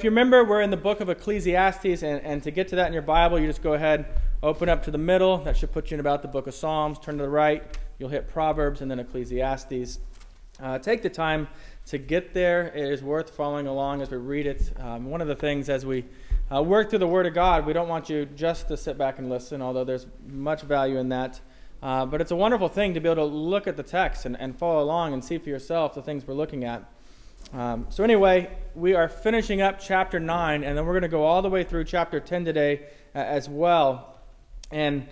If you remember, we're in the book of Ecclesiastes, and, and to get to that in your Bible, you just go ahead, open up to the middle. That should put you in about the book of Psalms. Turn to the right, you'll hit Proverbs and then Ecclesiastes. Uh, take the time to get there. It is worth following along as we read it. Um, one of the things as we uh, work through the Word of God, we don't want you just to sit back and listen, although there's much value in that. Uh, but it's a wonderful thing to be able to look at the text and, and follow along and see for yourself the things we're looking at. Um, so, anyway, we are finishing up chapter 9, and then we're going to go all the way through chapter 10 today uh, as well. And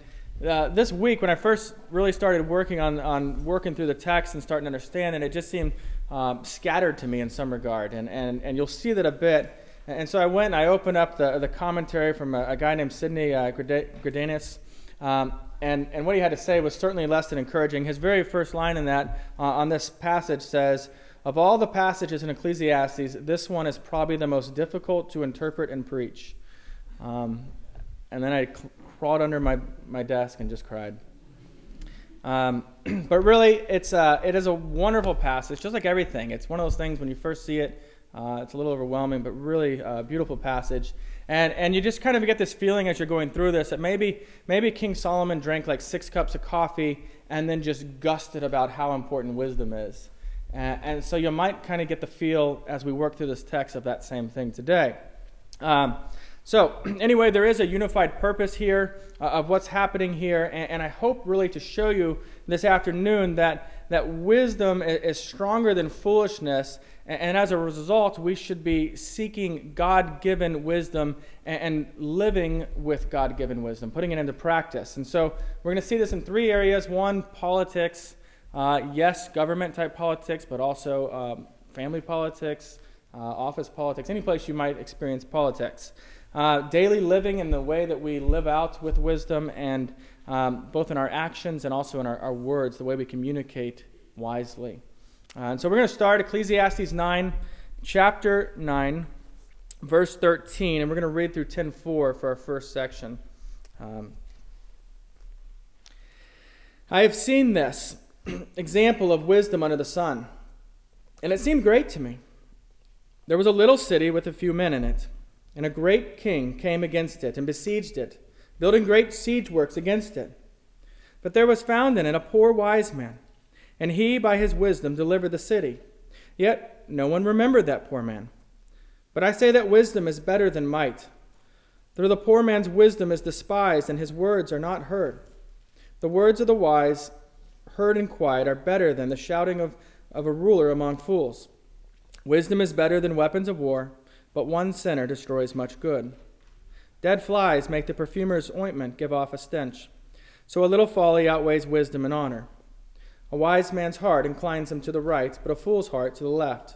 uh, this week, when I first really started working on, on working through the text and starting to understand it, it just seemed um, scattered to me in some regard. And, and, and you'll see that a bit. And so I went and I opened up the, the commentary from a, a guy named Sidney uh. Um, and, and what he had to say was certainly less than encouraging. His very first line in that uh, on this passage says, of all the passages in Ecclesiastes, this one is probably the most difficult to interpret and preach. Um, and then I crawled under my, my desk and just cried. Um, but really, it's a, uh, it is a wonderful passage, just like everything. It's one of those things when you first see it, uh, it's a little overwhelming, but really a beautiful passage. And, and you just kind of get this feeling as you're going through this that maybe, maybe King Solomon drank like six cups of coffee and then just gusted about how important wisdom is. And, and so you might kind of get the feel as we work through this text of that same thing today. Um, so, anyway, there is a unified purpose here uh, of what's happening here, and, and, I hope really to show you this afternoon that, that wisdom is, is stronger than foolishness, and, and, as a result, we should be seeking God given wisdom and, and living with God given wisdom, putting it into practice. And so, we're going to see this in three areas one, politics, uh, yes, government type politics, but also um, family politics, uh, office politics, any place you might experience politics. Uh, daily living and the way that we live out with wisdom, and um, both in our actions and also in our, our, words, the way we communicate wisely. Uh, and so we're going to start Ecclesiastes 9, chapter 9, verse 13, and we're going to read through 10.4 for our first section. Um, I have seen this example of wisdom under the sun. And it seemed great to me. There was a little city with a few men in it, and a great king came against it and besieged it, building great siege works against it. But there was found in it a poor wise man, and he by his wisdom delivered the city. Yet no one remembered that poor man. But I say that wisdom is better than might. Though the poor man's wisdom is despised, and his words are not heard. The words of the wise heard in quiet are better than the shouting of, of a ruler among fools. Wisdom is better than weapons of war, but one sinner destroys much good. Dead flies make the perfumer's ointment give off a stench. So a little folly outweighs wisdom and honor. A wise man's heart inclines him to the right, but a fool's heart to the left.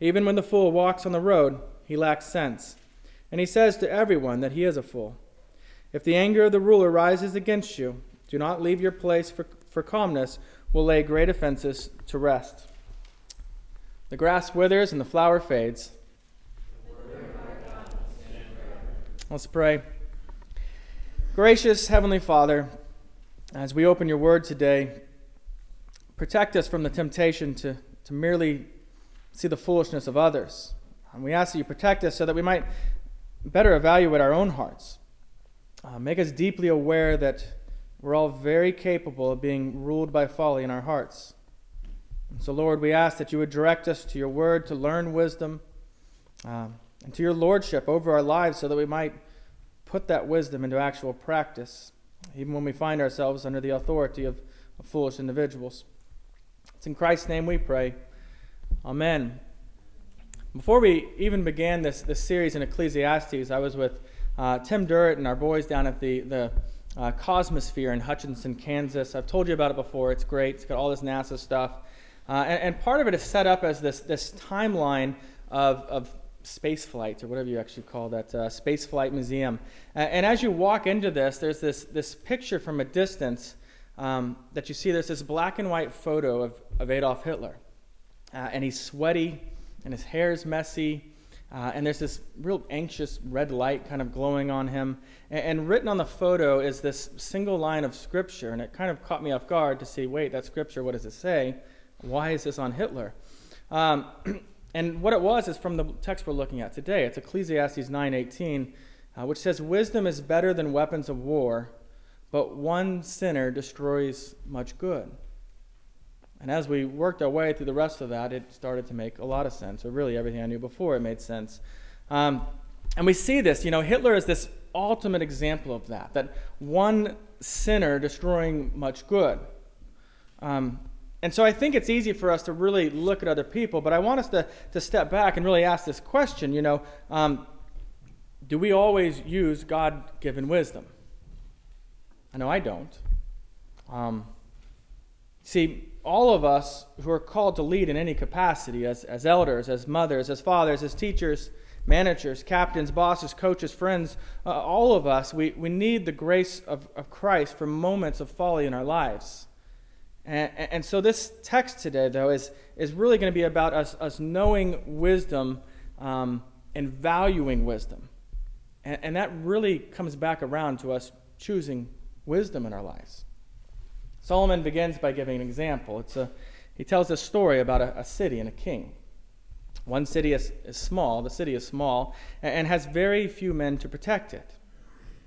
Even when the fool walks on the road, he lacks sense, and he says to everyone that he is a fool. If the anger of the ruler rises against you, do not leave your place for for calmness will lay great offenses to rest. The grass withers and the flower fades. Let's pray. Gracious Heavenly Father, as we open your word today, protect us from the temptation to, to merely see the foolishness of others. And we ask that you protect us so that we might better evaluate our own hearts. Uh, make us deeply aware that we're all very capable of being ruled by folly in our hearts. And so, Lord, we ask that you would direct us to your word to learn wisdom um, and to your lordship over our lives so that we might put that wisdom into actual practice, even when we find ourselves under the authority of, of foolish individuals. It's in Christ's name we pray. Amen. Before we even began this, this series in Ecclesiastes, I was with uh, Tim Durrett and our boys down at the, the uh, Cosmosphere in Hutchinson, Kansas. I've told you about it before. It's great. It's got all this NASA stuff. Uh, and, and, part of it is set up as this, this timeline of, of space flights, or whatever you actually call that, uh, space flight museum. And, as you walk into this, there's this, this picture from a distance um, that you see. There's this black and white photo of, of Adolf Hitler. Uh, and he's sweaty, and his hair is messy, uh, and there's this real anxious red light kind of glowing on him. And, and, written on the photo is this single line of scripture. And it kind of caught me off guard to see wait, that scripture, what does it say? Why is this on Hitler? Um, and what it was is from the text we're looking at today. It's Ecclesiastes 9:18, uh, which says, "Wisdom is better than weapons of war, but one sinner destroys much good." And as we worked our way through the rest of that, it started to make a lot of sense, or really everything I knew before it made sense. Um, and we see this, you know, Hitler is this ultimate example of that, that one sinner destroying much good. Um, and so I think it's easy for us to really look at other people, but I want us to, to step back and really ask this question you know, um, do we always use God given wisdom? I know I don't. Um, see, all of us who are called to lead in any capacity, as, as elders, as mothers, as fathers, as teachers, managers, captains, bosses, coaches, friends, uh, all of us, we, we need the grace of, of Christ for moments of folly in our lives. And, and so this text today, though, is, is really going to be about us, us knowing wisdom um, and valuing wisdom. And, and that really comes back around to us choosing wisdom in our lives. Solomon begins by giving an example. It's a, he tells a story about a, a city and a king. One city is, is small, the city is small, and, and has very few men to protect it.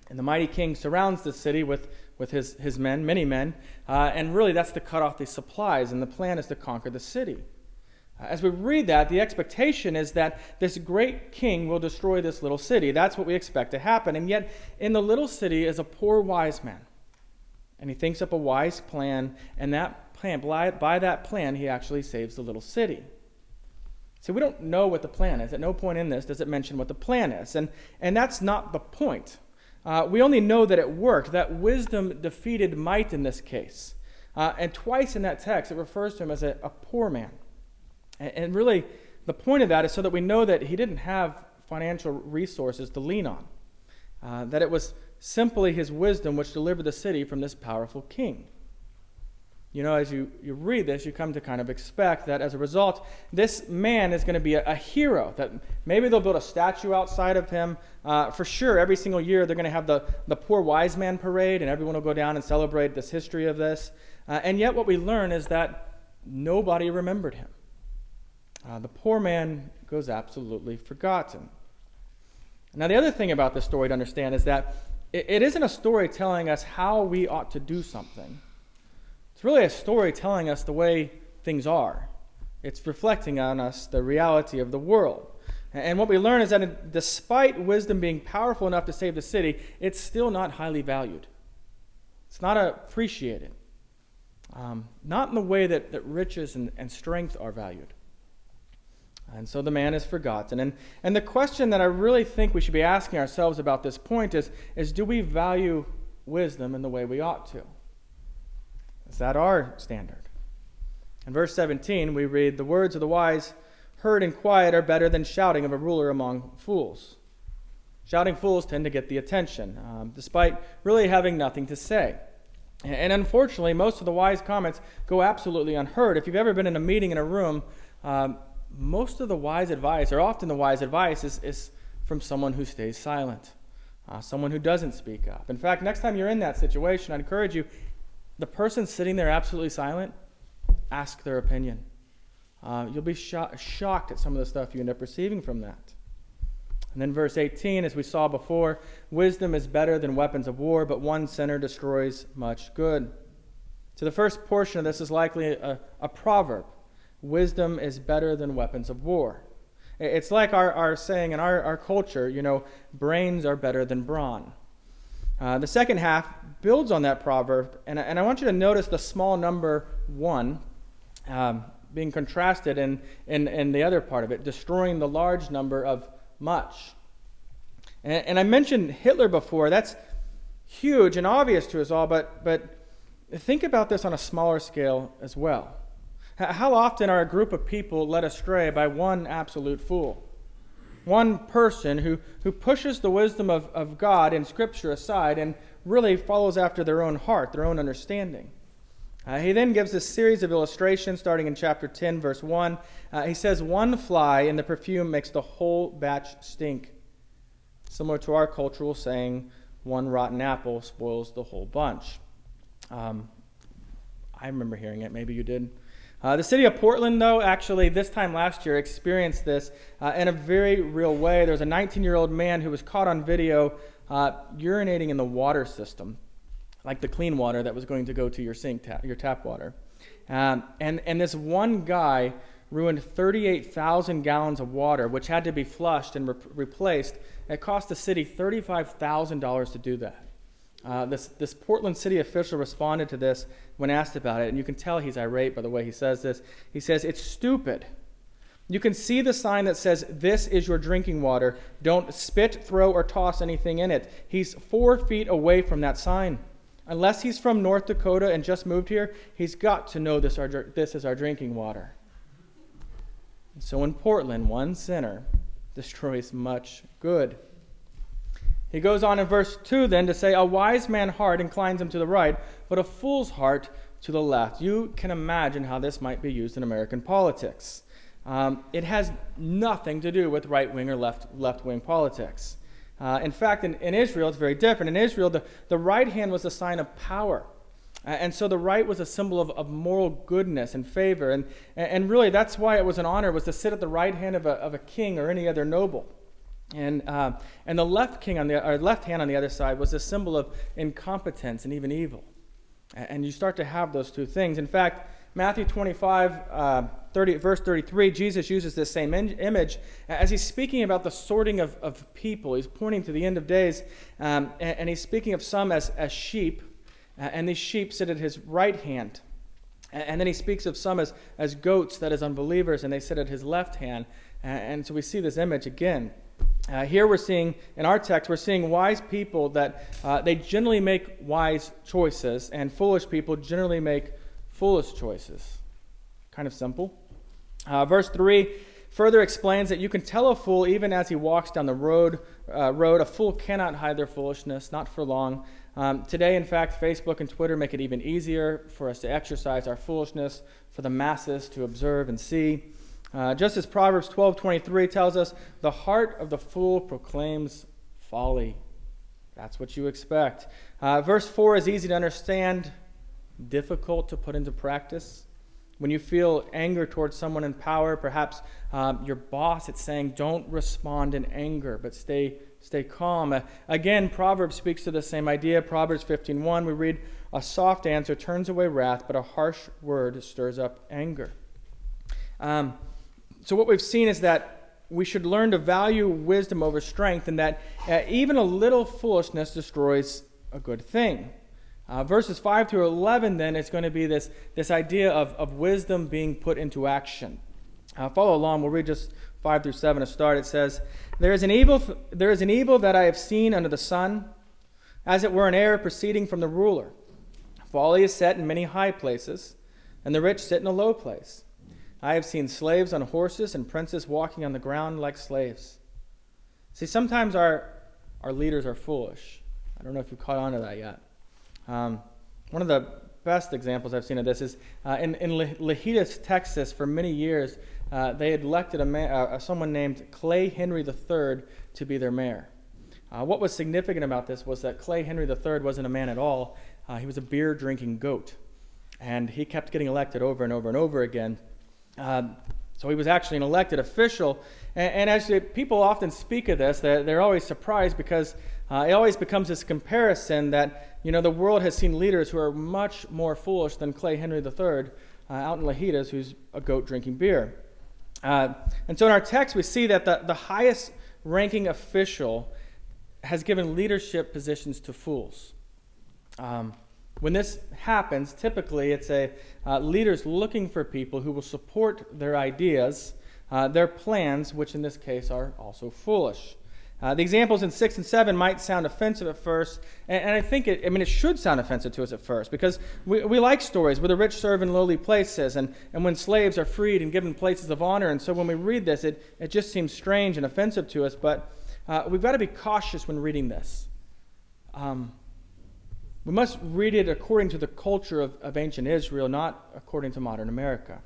And the mighty king surrounds the city with with his, his men, many men, uh, and really that's to cut off the supplies, and the plan is to conquer the city. Uh, as we read that, the expectation is that this great king will destroy this little city. That's what we expect to happen. And yet, in the little city is a poor wise man. And he thinks up a wise plan, and that plan, by, by that plan, he actually saves the little city. See, we don't know what the plan is. At no point in this does it mention what the plan is. And, and that's not the point. Uh, we only know that it worked, that wisdom defeated might in this case. Uh, and twice in that text, it refers to him as a, a poor man. And, and, really, the point of that is so that we know that he didn't have financial resources to lean on, uh, that it was simply his wisdom which delivered the city from this powerful king you know, as you, you read this, you come to kind of expect that as a result, this man is going to be a, a hero. That maybe they'll build a statue outside of him. Uh, for sure, every single year they're going to have the, the poor wise man parade, and everyone will go down and celebrate this history of this. Uh, and yet, what we learn is that nobody remembered him. Uh, the poor man goes absolutely forgotten. Now, the other thing about this story to understand is that it, isn't a story telling us how we ought to do something. It's really a story telling us the way things are. It's reflecting on us the reality of the world. And what we learn is that despite wisdom being powerful enough to save the city, it's still not highly valued. It's not appreciated. Um, not in the way that, that riches and, and strength are valued. And so the man is forgotten. And, and the question that I really think we should be asking ourselves about this point is, is do we value wisdom in the way we ought to? Is that our standard? In verse 17, we read, The words of the wise heard in quiet are better than shouting of a ruler among fools. Shouting fools tend to get the attention, um, despite really having nothing to say. And unfortunately, most of the wise comments go absolutely unheard. If you've ever been in a meeting in a room, um, most of the wise advice, or often the wise advice, is, is from someone who stays silent, uh, someone who doesn't speak up. In fact, next time you're in that situation, I encourage you the person sitting there absolutely silent, ask their opinion. Uh, you'll be sho- shocked at some of the stuff you end up receiving from that. And then verse 18, as we saw before, wisdom is better than weapons of war, but one sinner destroys much good. So the first portion of this is likely a, a proverb wisdom is better than weapons of war. It's like our, our saying in our, our culture, you know, brains are better than brawn. Uh, the second half builds on that proverb, and, and I want you to notice the small number one um, being contrasted in, in, in the other part of it, destroying the large number of much. And, and I mentioned Hitler before. That's huge and obvious to us all, but, but think about this on a smaller scale as well. How often are a group of people led astray by one absolute fool? one person who, who pushes the wisdom of, of God in Scripture aside and really follows after their own heart, their own understanding. Uh, he then gives a series of illustrations starting in chapter 10, verse 1. Uh, he says, One fly in the perfume makes the whole batch stink. Similar to our cultural saying, one rotten apple spoils the whole bunch. Um, I remember hearing it. Maybe you did. Uh, the city of Portland, though, actually, this time last year experienced this uh, in a very real way. There was a 19 year old man who was caught on video uh, urinating in the water system, like the clean water that was going to go to your sink, your tap water. Um, and, and this one guy ruined 38,000 gallons of water, which had to be flushed and re- replaced. It cost the city $35,000 to do that. Uh, this, this Portland city official responded to this when asked about it, and you can tell he's irate by the way he says this. He says, It's stupid. You can see the sign that says, This is your drinking water. Don't spit, throw, or toss anything in it. He's four feet away from that sign. Unless he's from North Dakota and just moved here, he's got to know this, our, this is our drinking water. So in Portland, one sinner destroys much good. He goes on in verse 2 then to say, A wise man's heart inclines him to the right, but a fool's heart to the left. You can imagine how this might be used in American politics. Um, it has nothing to do with right wing or left left wing politics. Uh, in fact, in, in, Israel, it's very different. In Israel, the, the right hand was a sign of power. Uh, and so the right was a symbol of, of moral goodness and favor. And, and really, that's why it was an honor, was to sit at the right hand of a, of a king or any other noble. And, uh, and the left king on the or left hand on the other side was a symbol of incompetence and even evil. And you start to have those two things. In fact, Matthew 25, uh, 30, verse 33, Jesus uses this same in- image as he's speaking about the sorting of, of people. He's pointing to the end of days, um, and, and, he's speaking of some as, as sheep, and these sheep sit at his right hand. And then he speaks of some as, as goats, that is, unbelievers, and they sit at his left hand. And so we see this image again. Uh, here we're seeing, in our text, we're seeing wise people that uh, they generally make wise choices, and foolish people generally make foolish choices. Kind of simple. Uh, verse 3 further explains that you can tell a fool even as he walks down the road. Uh, road. A fool cannot hide their foolishness, not for long. Um, today, in fact, Facebook and Twitter make it even easier for us to exercise our foolishness for the masses to observe and see. Uh, just as Proverbs 12:23 tells us, the heart of the fool proclaims folly. That's what you expect. Uh, verse 4 is easy to understand, difficult to put into practice. When you feel anger towards someone in power, perhaps um, your boss, it's saying, don't respond in anger, but stay, stay calm. Uh, again, Proverbs speaks to the same idea. Proverbs 15.1, we read, a soft answer turns away wrath, but a harsh word stirs up anger. Um, so, what we've seen is that we should learn to value wisdom over strength, and that uh, even a little foolishness destroys a good thing. Uh, verses 5 through 11, then, it's going to be this, this idea of, of wisdom being put into action. Uh, follow along. We'll read just 5 through 7 to start. It says, there is, an evil, there is an evil that I have seen under the sun, as it were an error proceeding from the ruler. Folly is set in many high places, and the rich sit in a low place. I have seen slaves on horses and princes walking on the ground like slaves. See, sometimes our, our leaders are foolish. I don't know if you've caught on to that yet. Um, one of the best examples I've seen of this is uh, in, in Lajitas, Texas, for many years, uh, they had elected a man, uh, someone named Clay Henry III to be their mayor. Uh, what was significant about this was that Clay Henry III wasn't a man at all. Uh, he was a beer drinking goat. And he kept getting elected over and over and over again um, so he was actually an elected official. And, and as people often speak of this, they're, they're always surprised because uh, it always becomes this comparison that, you know, the world has seen leaders who are much more foolish than Clay Henry III uh, out in Lajitas, who's a goat drinking beer. Uh, and so in our text, we see that the, the highest ranking official has given leadership positions to fools. Um, when this happens, typically it's a uh, leaders looking for people who will support their ideas, uh, their plans, which in this case are also foolish. Uh, the examples in 6 and 7 might sound offensive at first, and, and, I think it, I mean, it should sound offensive to us at first because we, we like stories where the rich serve in lowly places and, and when slaves are freed and given places of honor. And so when we read this, it, it just seems strange and offensive to us, but uh, we've got to be cautious when reading this. Um, we must read it according to the culture of, of ancient Israel, not according to modern America.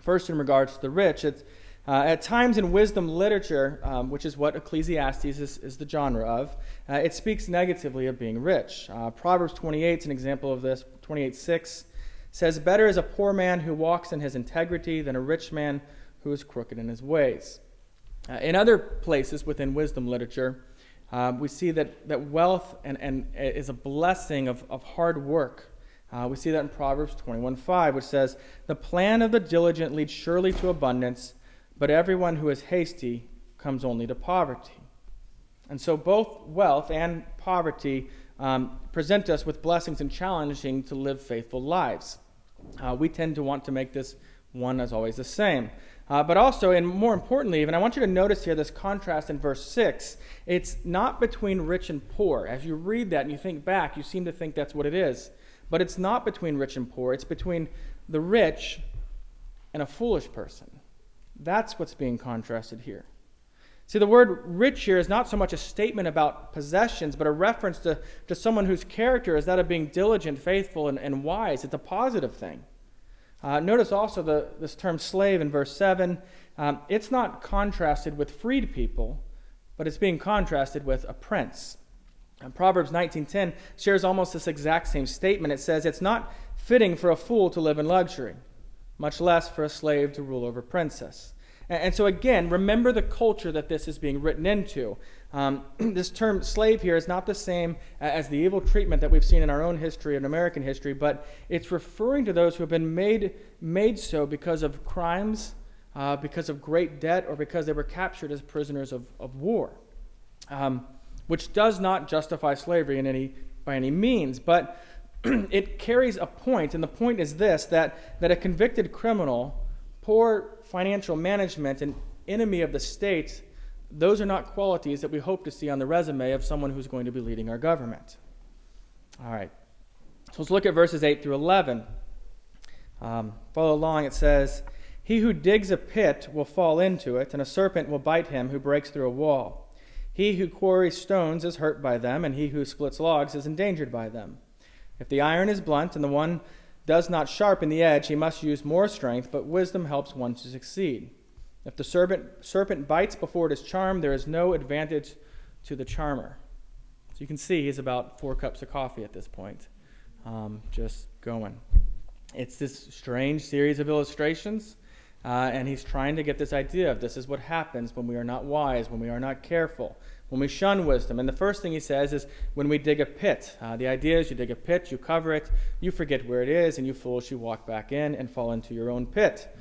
First, in regards to the rich, it's uh, at times in wisdom literature, um, which is what Ecclesiastes is, is the genre of, uh, it speaks negatively of being rich. Uh, Proverbs 28 is an example of this. 28 6 says, Better is a poor man who walks in his integrity than a rich man who is crooked in his ways. Uh, in other places within wisdom literature, uh, we see that, that wealth and, and is a blessing of, of hard work. Uh, we see that in Proverbs 21:5, which says, The plan of the diligent leads surely to abundance, but everyone who is hasty comes only to poverty. And so both wealth and poverty um, present us with blessings and challenging to live faithful lives. Uh, we tend to want to make this one as always the same. Uh, but also, and more importantly, even, I want you to notice here this contrast in verse 6. It's not between rich and poor. As you read that and you think back, you seem to think that's what it is. But it's not between rich and poor, it's between the rich and a foolish person. That's what's being contrasted here. See, the word rich here is not so much a statement about possessions, but a reference to, to someone whose character is that of being diligent, faithful, and, and wise. It's a positive thing. Uh, notice also the, this term slave in verse 7. Um, it's not contrasted with freed people, but it's being contrasted with a prince. And Proverbs 19:10 shares almost this exact same statement. It says, "It's not fitting for a fool to live in luxury, much less for a slave to rule over a princess." And so, again, remember the culture that this is being written into. Um, this term slave here is not the same as the evil treatment that we've seen in our own history and American history, but it's referring to those who have been made, made so because of crimes, uh, because of great debt, or because they were captured as prisoners of, of war, um, which does not justify slavery in any, by any means. But it carries a point, and the point is this that, that a convicted criminal poor financial management, an enemy of the state, those are not qualities that we hope to see on the resume of someone who's going to be leading our government. All right. So let's look at verses 8 through 11. Um, follow along. It says, He who digs a pit will fall into it, and a serpent will bite him who breaks through a wall. He who quarries stones is hurt by them, and he who splits logs is endangered by them. If the iron is blunt and the one does not sharpen the edge, he must use more strength, but wisdom helps one to succeed. If the serpent, serpent bites before it is charmed, there is no advantage to the charmer. So you can see he's about four cups of coffee at this point, um, just going. It's this strange series of illustrations, uh, and he's trying to get this idea of this is what happens when we are not wise, when we are not careful, when we shun wisdom. And the first thing he says is when we dig a pit. Uh, the idea is you dig a pit, you cover it, you forget where it is, and you foolishly walk back in and fall into your own pit.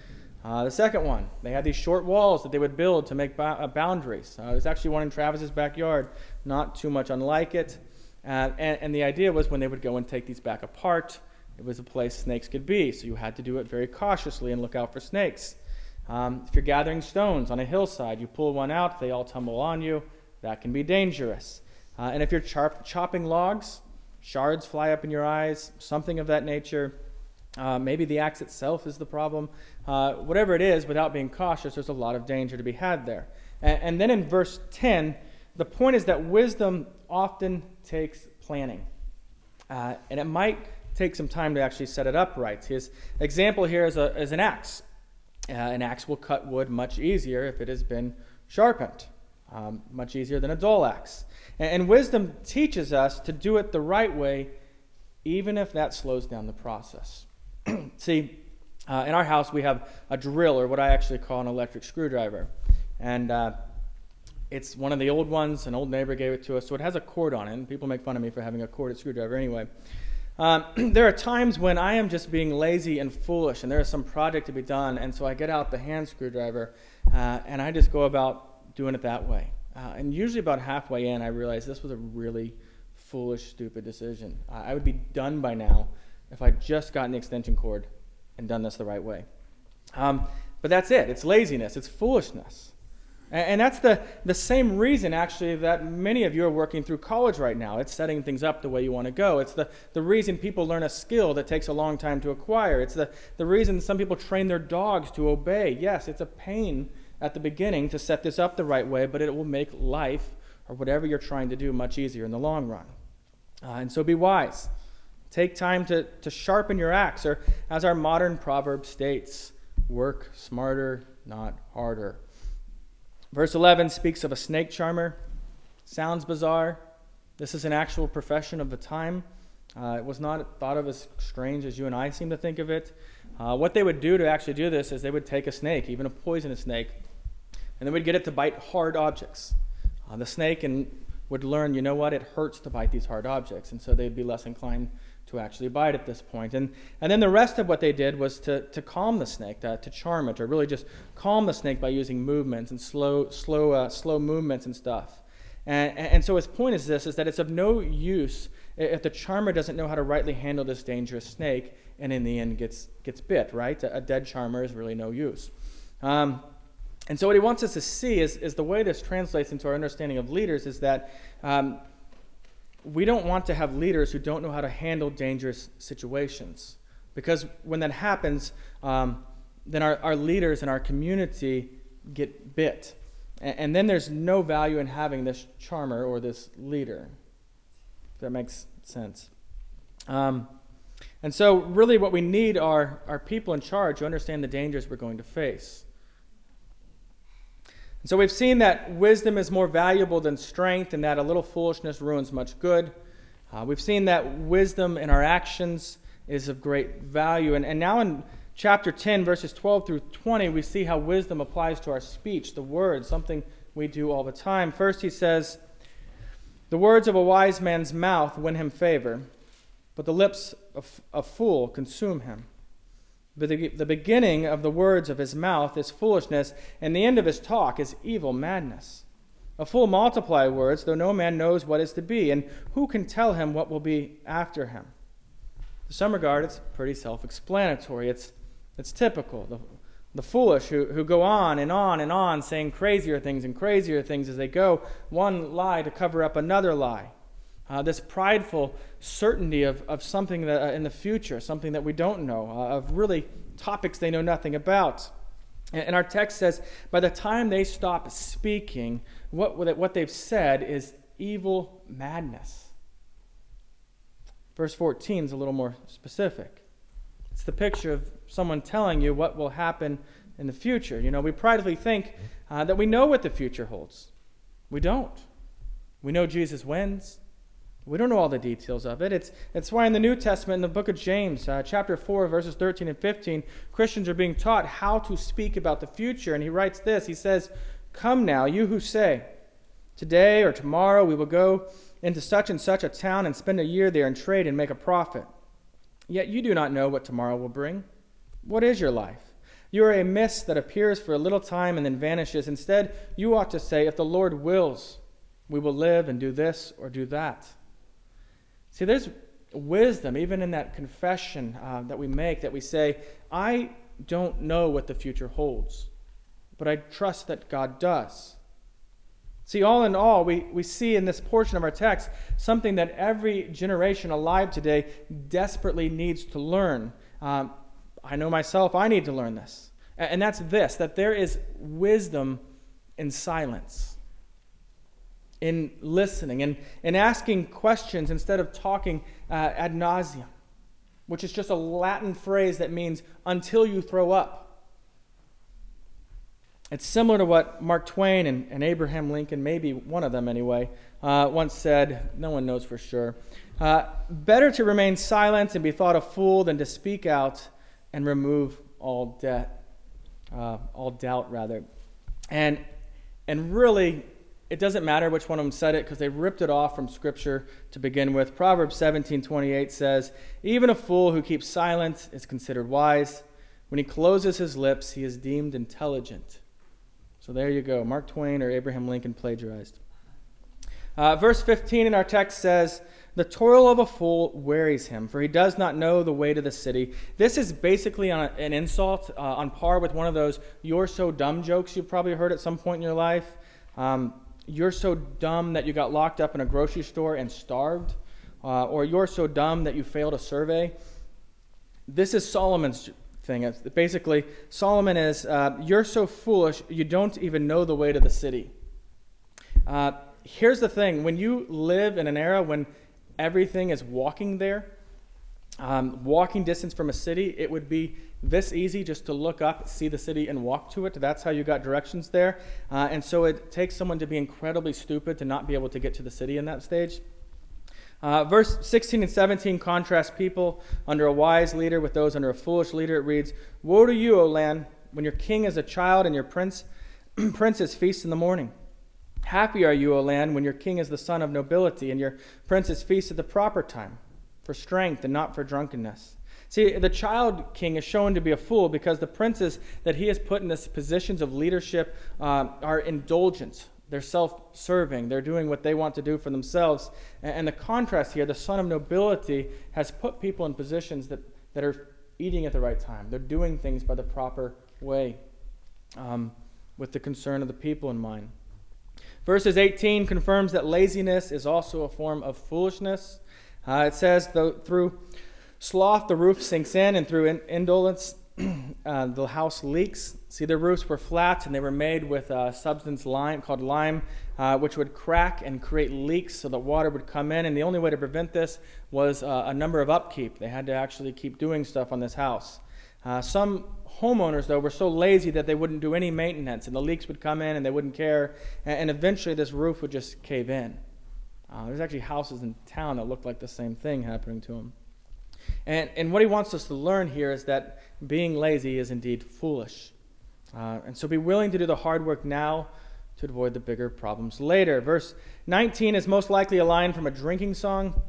Uh, the second one, they had these short walls that they would build to make ba- uh, boundaries. Uh, there's actually one in Travis's backyard, not too much unlike it. Uh, and, and the idea was when they would go and take these back apart, it was a place snakes could be. So you had to do it very cautiously and look out for snakes. Um, if you're gathering stones on a hillside, you pull one out, they all tumble on you. That can be dangerous. Uh, and if you're chop- chopping logs, shards fly up in your eyes, something of that nature. Uh, maybe the axe itself is the problem. Uh, whatever it is, without being cautious, there's a lot of danger to be had there. And, and then in verse 10, the point is that wisdom often takes planning. Uh, and it might take some time to actually set it up right. His example here is, a, is an axe. Uh, an axe will cut wood much easier if it has been sharpened um, much easier than a dull axe. And, and wisdom teaches us to do it the right way, even if that slows down the process. See, uh, in our house, we have a drill, or what I actually call an electric screwdriver. And uh, it's one of the old ones. An old neighbor gave it to us, so it has a cord on it. And people make fun of me for having a corded screwdriver anyway. Um, there are times when I am just being lazy and foolish, and there is some project to be done, and so I get out the hand screwdriver uh, and I just go about doing it that way. Uh, and usually, about halfway in, I realize this was a really foolish, stupid decision. Uh, I would be done by now if I'd just gotten the extension cord and done this the right way. Um, but that's it. It's laziness, it's foolishness. And, and that's the, the same reason, actually, that many of you are working through college right now. It's setting things up the way you want to go. It's the, the reason people learn a skill that takes a long time to acquire. It's the, the reason some people train their dogs to obey. Yes, it's a pain at the beginning to set this up the right way, but it will make life or whatever you're trying to do much easier in the long run. Uh, and so be wise. Take time to, to sharpen your axe, or as our modern proverb states, work smarter, not harder. Verse 11 speaks of a snake charmer. Sounds bizarre. This is an actual profession of the time. Uh, it was not thought of as strange as you and I seem to think of it. Uh, what they would do to actually do this is they would take a snake, even a poisonous snake, and they would get it to bite hard objects. Uh, the snake and would learn, you know what, it hurts to bite these hard objects, and so they'd be less inclined to actually bite at this point. And, and then the rest of what they did was to, to calm the snake, to, to charm it, or really just calm the snake by using movements and slow, slow, uh, slow movements and stuff. And, and so his point is this, is that it's of no use if the charmer doesn't know how to rightly handle this dangerous snake and in the end gets, gets bit, right? A, a dead charmer is really no use. Um, and so, what he wants us to see is, is the way this translates into our understanding of leaders is that um, we don't want to have leaders who don't know how to handle dangerous situations. Because when that happens, um, then our, our leaders and our community get bit. And, and, then there's no value in having this charmer or this leader. If that makes sense. Um, and so, really, what we need are, are people in charge who understand the dangers we're going to face. And so we've seen that wisdom is more valuable than strength and that a little foolishness ruins much good. Uh, we've seen that wisdom in our actions is of great value. And, and now in chapter 10, verses 12 through 20, we see how wisdom applies to our speech, the words, something we do all the time. First, he says, The words of a wise man's mouth win him favor, but the lips of a fool consume him. But the, beginning of the words of his mouth is foolishness, and the end of his talk is evil madness. A fool multiply words, though no man knows what is to be, and who can tell him what will be after him? To some regard, it's pretty self explanatory. It's, it's typical. The, the foolish who, who go on and on and on saying crazier things and crazier things as they go, one lie to cover up another lie. Uh, this prideful certainty of, of something that, uh, in the future, something that we don't know, uh, of really topics they know nothing about. And, and, our text says, by the time they stop speaking, what, what they've said is evil madness. Verse 14 is a little more specific. It's the picture of someone telling you what will happen in the future. You know, we pridefully think uh, that we know what the future holds. We don't. We know Jesus wins. We don't know all the details of it. It's, it's why in the New Testament, in the book of James, uh, chapter 4, verses 13 and 15, Christians are being taught how to speak about the future. And he writes this He says, Come now, you who say, Today or tomorrow we will go into such and such a town and spend a year there and trade and make a profit. Yet you do not know what tomorrow will bring. What is your life? You are a mist that appears for a little time and then vanishes. Instead, you ought to say, If the Lord wills, we will live and do this or do that. See, there's wisdom, even in that confession uh, that we make, that we say, I don't know what the future holds, but I trust that God does. See, all in all, we, we see in this portion of our text something that every generation alive today desperately needs to learn. Um, I know myself, I need to learn this. And that's this that there is wisdom in silence in listening and, in asking questions instead of talking uh, ad nauseum, which is just a Latin phrase that means until you throw up. It's similar to what Mark Twain and, and Abraham Lincoln, maybe one of them anyway, uh, once said. No one knows for sure. Uh, better to remain silent and be thought a fool than to speak out and remove all debt, uh, all doubt rather. And and really, it doesn't matter which one of them said it because they ripped it off from Scripture to begin with. Proverbs 17:28 says, "Even a fool who keeps silent is considered wise. When he closes his lips, he is deemed intelligent." So there you go. Mark Twain or Abraham Lincoln plagiarized. Uh, verse 15 in our text says, The toil of a fool wearies him, for he does not know the way to the city. This is basically an insult uh, on par with one of those you're so dumb jokes you've probably heard at some point in your life. Um, you're so dumb that you got locked up in a grocery store and starved, uh, or you're so dumb that you failed a survey. This is Solomon's thing. It's basically, Solomon is, uh, you're so foolish, you don't even know the way to the city. Uh, here's the thing when you live in an era when everything is walking there, um, walking distance from a city, it would be this easy just to look up, see the city, and walk to it. That's how you got directions there. Uh, and so it takes someone to be incredibly stupid to not be able to get to the city in that stage. Uh, verse 16 and 17 contrast people under a wise leader with those under a foolish leader. It reads, Woe to you, O land, when your king is a child and your prince, princes feast in the morning. Happy are you, O land, when your king is the son of nobility and your princes feast at the proper time, for strength and not for drunkenness. See, the child king is shown to be a fool because the princes that he has put in these positions of leadership uh, are indulgent. They're self serving. They're doing what they want to do for themselves. And, the contrast here, the son of nobility has put people in positions that, that are eating at the right time. They're doing things by the proper way um, with the concern of the people in mind. Verses 18 confirms that laziness is also a form of foolishness. Uh, it says, through sloth the roof sinks in, and through in- indolence uh, the house leaks. See, their roofs were flat and they were made with a substance lime called lime, uh, which would crack and create leaks so that water would come in. And the only way to prevent this was uh, a number of upkeep. They had to actually keep doing stuff on this house. Uh, some homeowners, though, were so lazy that they wouldn't do any maintenance, and the leaks would come in and they wouldn't care. And, and eventually, this roof would just cave in. Uh, there's actually houses in town that look like the same thing happening to him. And, and what he wants us to learn here is that being lazy is indeed foolish. Uh, and so be willing to do the hard work now to avoid the bigger problems later. Verse 19 is most likely a line from a drinking song.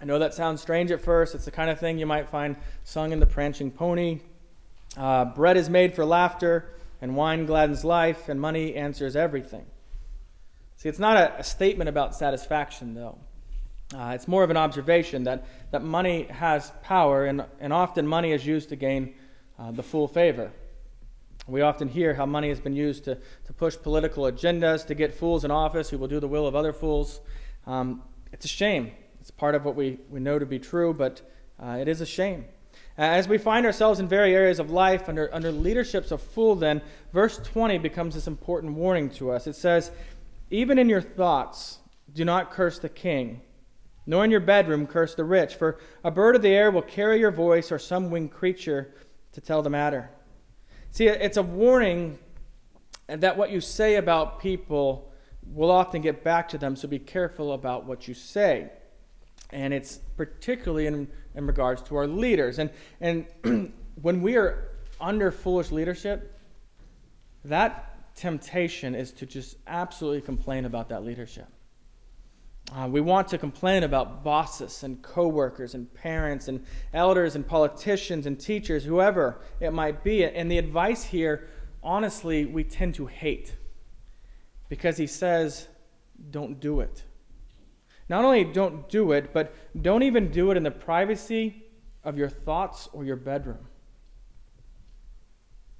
I know that sounds strange at first. It's the kind of thing you might find sung in the Prancing Pony. Uh, bread is made for laughter, and wine gladdens life, and money answers everything. See, it's not a, a statement about satisfaction, though. Uh, it's more of an observation that, that money has power, and, and often money is used to gain uh, the full favor. We often hear how money has been used to, to push political agendas, to get fools in office who will do the will of other fools. Um, it's a shame. It's part of what we, we know to be true, but uh, it is a shame. As we find ourselves in various areas of life under, under leaderships of fool, then, verse 20 becomes this important warning to us. It says, Even in your thoughts, do not curse the king nor in your bedroom curse the rich, for a bird of the air will carry your voice, or some winged creature to tell the matter. See, it's a warning that what you say about people will often get back to them, so be careful about what you say. And it's particularly in, in regards to our leaders. And, and when we are under foolish leadership, that temptation is to just absolutely complain about that leadership. Uh, we want to complain about bosses and coworkers and parents and elders and politicians and teachers, whoever it might be. And the advice here, honestly, we tend to hate because he says, don't do it. Not only don't do it, but don't even do it in the privacy of your thoughts or your bedroom.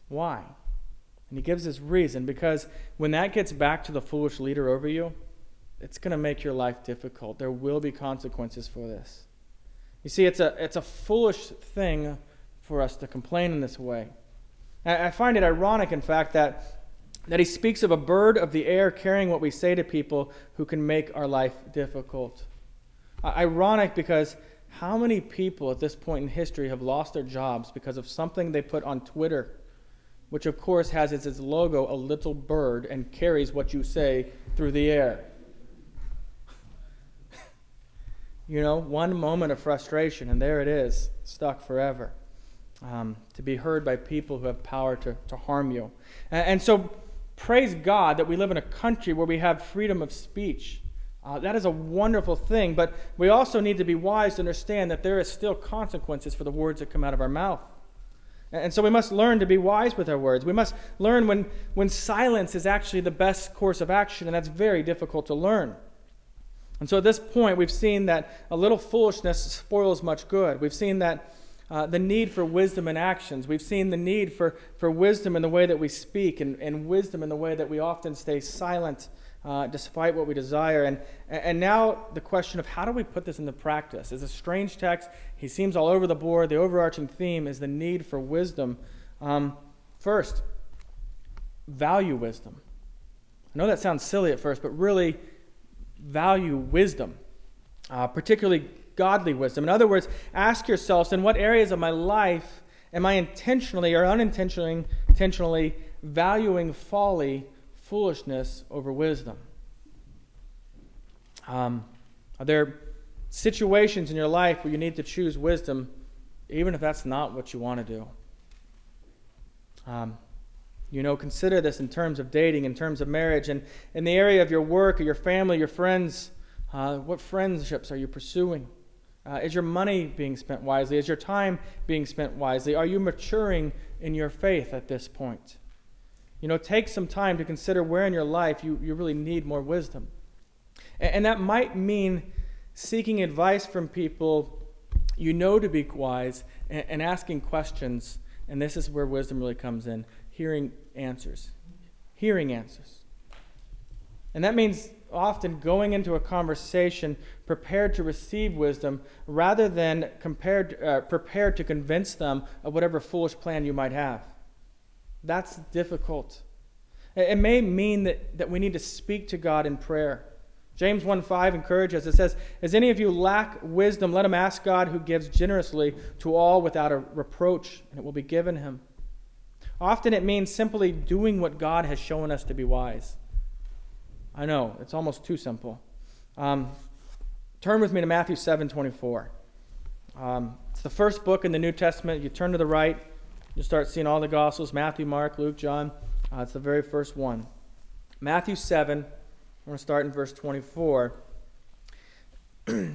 Why? And he gives this reason because when that gets back to the foolish leader over you, it's going to make your life difficult. There will be consequences for this. You see, it's a, it's a foolish thing for us to complain in this way. I find it ironic, in fact, that, that he speaks of a bird of the air carrying what we say to people who can make our life difficult. Ironic because how many people at this point in history have lost their jobs because of something they put on Twitter, which of course has as its logo a little bird and carries what you say through the air? You know, one moment of frustration, and there it is, stuck forever. Um, to be heard by people who have power to, to harm you. And, and, so, praise God that we live in a country where we have freedom of speech. Uh, that is a wonderful thing, but we also need to be wise to understand that there is still consequences for the words that come out of our mouth. And, so we must learn to be wise with our words. We must learn when, when silence is actually the best course of action, and that's very difficult to learn. And so at this point, we've seen that a little foolishness spoils much good. We've seen that uh, the need for wisdom in actions. We've seen the need for, for wisdom in the way that we speak and, and wisdom in the way that we often stay silent uh, despite what we desire. And, and now the question of how do we put this into practice is a strange text. He seems all over the board. The overarching theme is the need for wisdom. Um, first, value wisdom. I know that sounds silly at first, but really, value wisdom, uh, particularly godly wisdom. In other words, ask yourselves in what areas of my life am I intentionally or unintentionally intentionally valuing folly, foolishness over wisdom? Um, are there situations in your life where you need to choose wisdom, even if that's not what you want to do. Um, you know, consider this in terms of dating, in terms of marriage, and in the area of your work or your family, your friends. Uh, what friendships are you pursuing? Uh, is your money being spent wisely? Is your time being spent wisely? Are you maturing in your faith at this point? You know, take some time to consider where in your life you, you really need more wisdom. And, and that might mean seeking advice from people you know to be wise and, and asking questions. And this is where wisdom really comes in hearing answers. Hearing answers. And that means often going into a conversation prepared to receive wisdom rather than compared, uh, prepared to convince them of whatever foolish plan you might have. That's difficult. It, may mean that, that we need to speak to God in prayer. James 1 5 encourages, it says, As any of you lack wisdom, let him ask God who gives generously to all without a reproach, and it will be given him. Often it means simply doing what God has shown us to be wise. I know, it's almost too simple. Um, turn with me to Matthew 7:24. Um, it's the first book in the New Testament. You turn to the right, you start seeing all the Gospels Matthew, Mark, Luke, John. Uh, it's the very first one. Matthew 7, we're going to start in verse 24.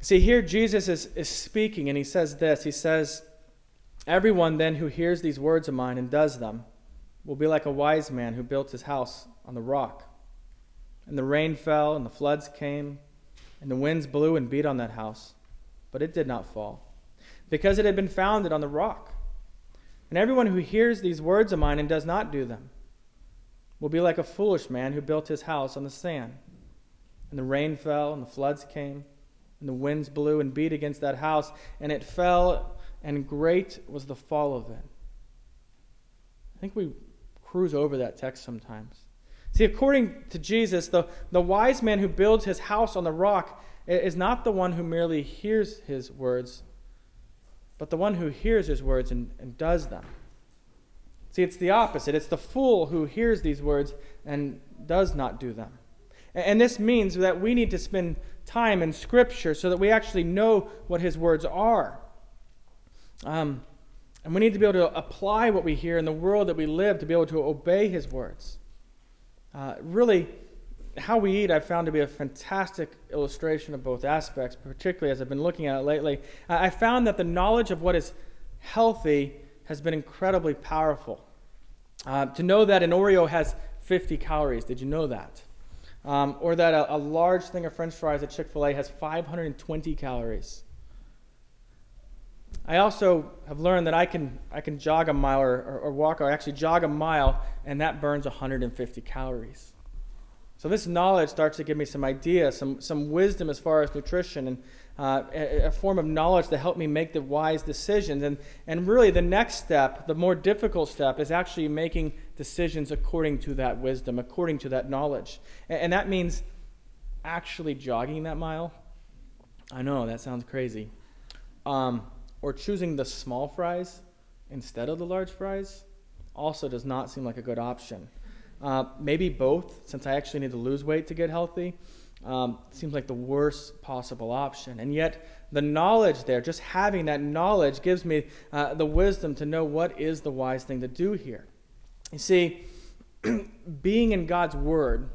See, here Jesus is, is speaking, and he says this He says, Everyone then who hears these words of mine and does them will be like a wise man who built his house on the rock. And the rain fell, and the floods came, and the winds blew and beat on that house, but it did not fall, because it had been founded on the rock. And everyone who hears these words of mine and does not do them will be like a foolish man who built his house on the sand. And the rain fell, and the floods came, and the winds blew and beat against that house, and it fell, and great was the fall of it. I think we cruise over that text sometimes. See, according to Jesus, the, the wise man who builds his house on the rock is not the one who merely hears his words, but the one who hears his words and, and does them. See, it's the opposite. It's the fool who hears these words and does not do them. And, and this means that we need to spend time in Scripture so that we actually know what his words are. Um, and we need to be able to apply what we hear in the world that we live to be able to obey his words. Uh, really, how we eat, I've found to be a fantastic illustration of both aspects, particularly as I've been looking at it lately. I found that the knowledge of what is healthy has been incredibly powerful. Uh, to know that an Oreo has 50 calories, did you know that? Um, or that a, a, large thing of french fries at Chick fil A has 520 calories. I also have learned that I can, I can jog a mile or, or, or walk, or actually jog a mile, and that burns 150 calories. So this knowledge starts to give me some ideas, some, some wisdom as far as nutrition, and uh, a, a, form of knowledge to help me make the wise decisions. And, and really, the next step, the more difficult step, is actually making decisions according to that wisdom, according to that knowledge. And, and that means actually jogging that mile. I know, that sounds crazy. Um, or choosing the small fries instead of the large fries also does not seem like a good option. Uh, maybe both, since I actually need to lose weight to get healthy. Um, seems like the worst possible option. And yet, the knowledge there, just having that knowledge, gives me uh, the wisdom to know what is the wise thing to do here. You see, being in God's Word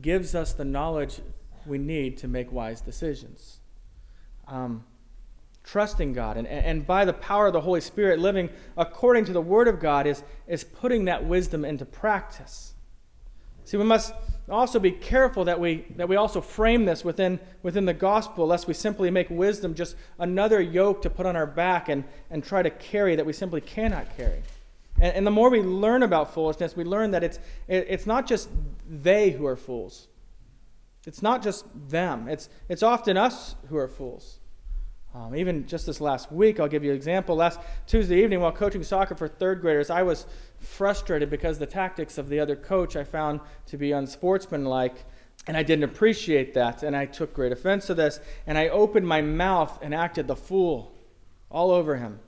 gives us the knowledge we need to make wise decisions. Um, trusting God. And, and by the power of the Holy Spirit, living according to the Word of God is, is putting that wisdom into practice. See, we must also be careful that we, that we also frame this within, within the gospel, lest we simply make wisdom just another yoke to put on our back and, and try to carry that we simply cannot carry. And, and the more we learn about foolishness, we learn that it's, it, it's not just they who are fools. It's not just them. It's, it's often us who are fools. Um, even just this last week, I'll give you an example. Last Tuesday evening, while coaching soccer for third graders, I was frustrated because the tactics of the other coach I found to be unsportsmanlike, and I didn't appreciate that. And I took great offense to this, and I opened my mouth and acted the fool all over him.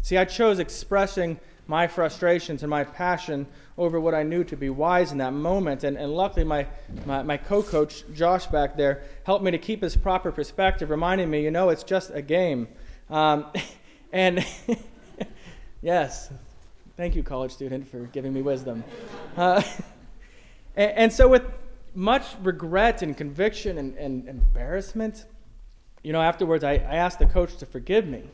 See, I chose expressing my frustrations and my passion over what I knew to be wise in that moment. And, and luckily, my, my, my co coach, Josh, back there, helped me to keep his proper perspective, reminding me, you know, it's just a game. Um, and yes, thank you, college student, for giving me wisdom. Uh, and, and, so, with much regret and conviction and, and embarrassment, you know, afterwards, I, I asked the coach to forgive me.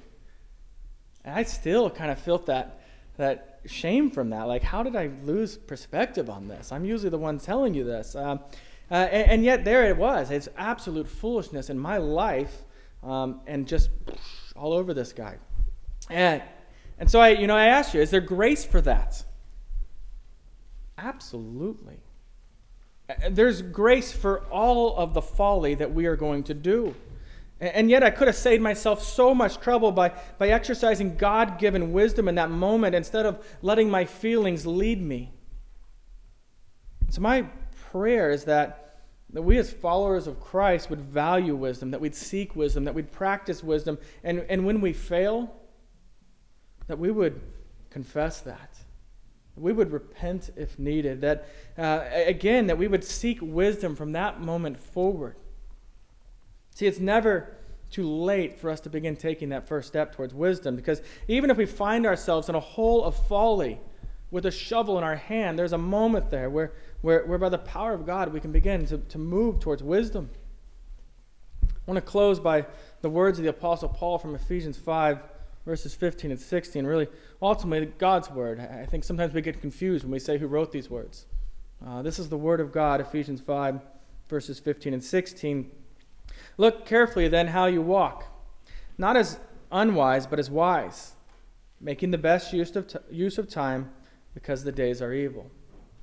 And I still kind of felt that, that shame from that. Like, how did I lose perspective on this? I'm usually the one telling you this. Um, uh, and, and, yet, there it was. It's absolute foolishness in my life um, and just all over this guy. And, and so, I, you know, I asked you, is there grace for that? Absolutely. Uh, there's grace for all of the folly that we are going to do. And yet, I could have saved myself so much trouble by, by exercising God given wisdom in that moment instead of letting my feelings lead me. So, my prayer is that, that we as followers of Christ would value wisdom, that we'd seek wisdom, that we'd practice wisdom, and, and when we fail, that we would confess that. We would repent if needed. That, uh, again, that we would seek wisdom from that moment forward. See, it's never too late for us to begin taking that first step towards wisdom because even if we find ourselves in a hole of folly with a shovel in our hand, there's a moment there where, where, where by the power of God we can begin to, to move towards wisdom. I want to close by the words of the Apostle Paul from Ephesians 5, verses 15 and 16. Really, ultimately, God's word. I think sometimes we get confused when we say who wrote these words. Uh, this is the word of God, Ephesians 5, verses 15 and 16. Look carefully then how you walk, not as unwise, but as wise, making the best use of, t- use of time because the days are evil.